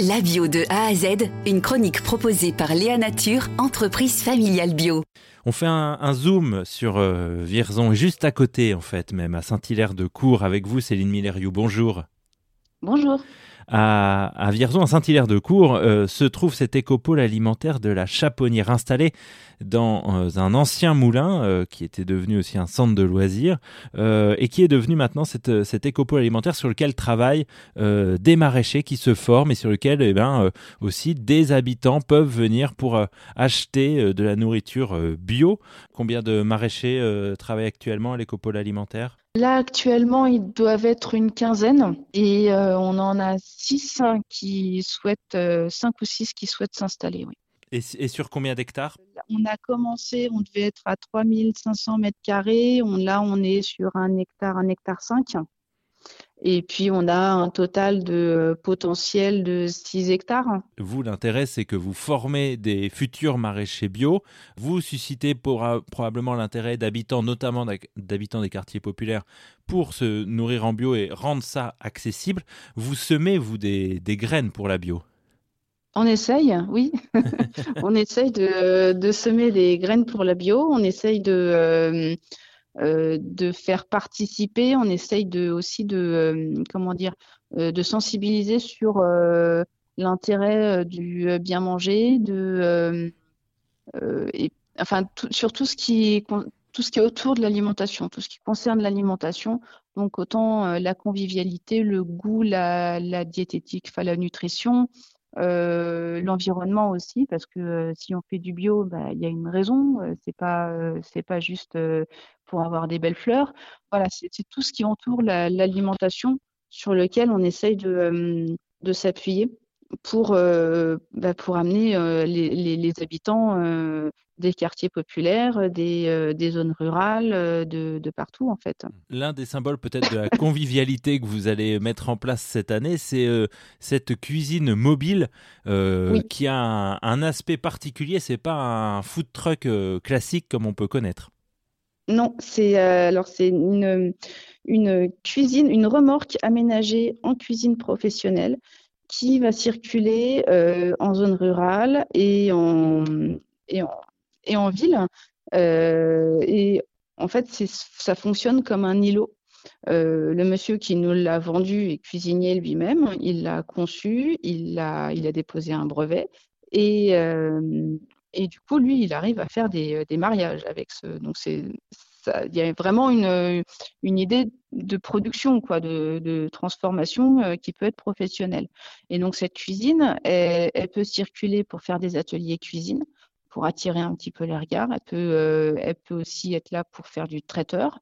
La bio de A à Z, une chronique proposée par Léa Nature, entreprise familiale bio. On fait un, zoom sur euh, Vierzon, juste à côté en fait, même à Saint-Hilaire-de-Cour avec vous, Céline Milleriou. Bonjour. Bonjour à, Vierzon, à Saint-Hilaire-de-Cour, euh, se trouve cet écopôle alimentaire de la Chaponnière, installé dans euh, un ancien moulin euh, qui était devenu aussi un centre de loisirs et qui est devenu maintenant cette, cet écopôle alimentaire sur lequel travaillent des maraîchers qui se forment et sur lequel eh ben, aussi des habitants peuvent venir pour acheter de la nourriture bio. Combien de maraîchers travaillent actuellement à l'écopôle alimentaire? Là, actuellement, ils doivent être une quinzaine et on en a six qui souhaitent, euh, cinq ou six qui souhaitent s'installer. Oui. Et, sur combien d'hectares? On a commencé, on devait être à 3500 mètres carrés. là, on est sur un hectare, un hectare 5. Et puis, on a un total de potentiel de 6 hectares. Vous, l'intérêt, c'est que vous formez des futurs maraîchers bio. Vous suscitez pour, probablement l'intérêt d'habitants, notamment d'habitants des quartiers populaires, pour se nourrir en bio et rendre ça accessible. Vous semez, vous, des, graines pour la bio? On essaye, oui. on essaye de, semer des graines pour la bio. On essaye de, euh, de faire participer. On essaye de, aussi de, euh, comment dire, euh, de sensibiliser sur l'intérêt du bien manger, de, enfin, sur tout ce qui est tout ce qui est autour de l'alimentation, tout ce qui concerne l'alimentation, donc autant la convivialité, le goût, la, diététique, la nutrition, euh, l'environnement aussi, parce que euh, si on fait du bio, bah, il y a une raison. Euh, c'est pas c'est pas juste pour avoir des belles fleurs. Voilà, c'est tout ce qui entoure l'alimentation sur lequel on essaye de, de s'appuyer pour, bah, pour amener les, les, habitants des quartiers populaires, des, euh, des zones rurales, euh, de, de, partout en fait. L'un des symboles peut-être de la convivialité que vous allez mettre en place cette année, c'est euh, cette cuisine mobile qui a un, un, aspect particulier. C'est pas un food truck classique comme on peut connaître. Non, c'est alors c'est une, une cuisine, une remorque aménagée en cuisine professionnelle qui va circuler en zone rurale et en, et en, et en ville. Euh, et en fait, ça fonctionne comme un îlot. Euh, le monsieur qui nous l'a vendu est cuisinier lui-même. Il l'a conçu, il a, il a déposé un brevet et, euh, et du coup, lui, il arrive à faire des, des mariages avec ce. Donc, il y a vraiment une, une idée de production, quoi, de, de transformation qui peut être professionnelle. Et donc cette cuisine, elle, elle, peut circuler pour faire des ateliers cuisine, pour attirer un petit peu les regards. Elle peut, euh, aussi être là pour faire du traiteur,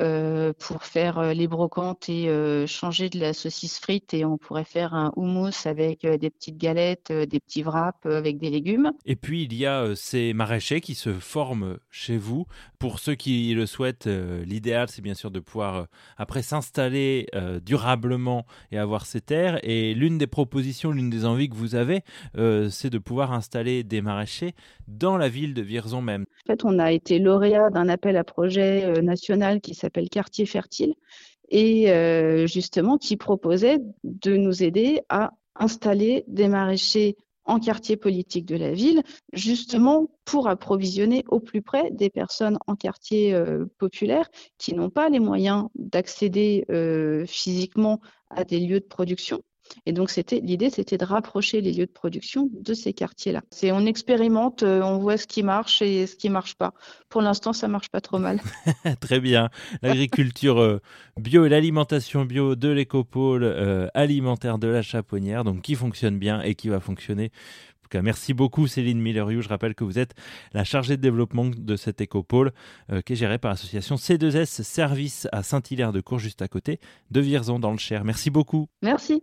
euh, pour faire euh, les brocantes et changer de la saucisse frite et on pourrait faire un houmous avec des petites galettes, des petits wraps avec des légumes. Et puis il y a ces maraîchers qui se forment chez vous. Pour ceux qui le souhaitent, l'idéal c'est bien sûr de pouvoir après s'installer durablement et avoir ces terres. Et l'une des propositions, l'une des envies que vous avez, c'est de pouvoir installer des maraîchers dans la ville de Vierzon même. En fait, on a été lauréat d'un appel à projet euh, national qui s'appelle Quartier Fertile et euh, justement qui proposait de nous aider à installer des maraîchers en quartier politique de la ville, justement pour approvisionner au plus près des personnes en quartier euh, populaire qui n'ont pas les moyens d'accéder physiquement à des lieux de production et donc, c'était l'idée, c'était de rapprocher les lieux de production de ces quartiers-là. C'est on expérimente, euh, on voit ce qui marche et ce qui marche pas. Pour l'instant, ça marche pas trop mal. Très bien. L'agriculture euh, bio et l'alimentation bio de l'écopôle euh, alimentaire de la Chaponnière, donc qui fonctionne bien et qui va fonctionner merci beaucoup Céline Milleriou. Je rappelle que vous êtes la chargée de développement de cet écopôle qui est géré par l'association C2S Service à Saint-Hilaire-de-Cour, juste à côté de Vierzon dans le Cher. Merci beaucoup. Merci.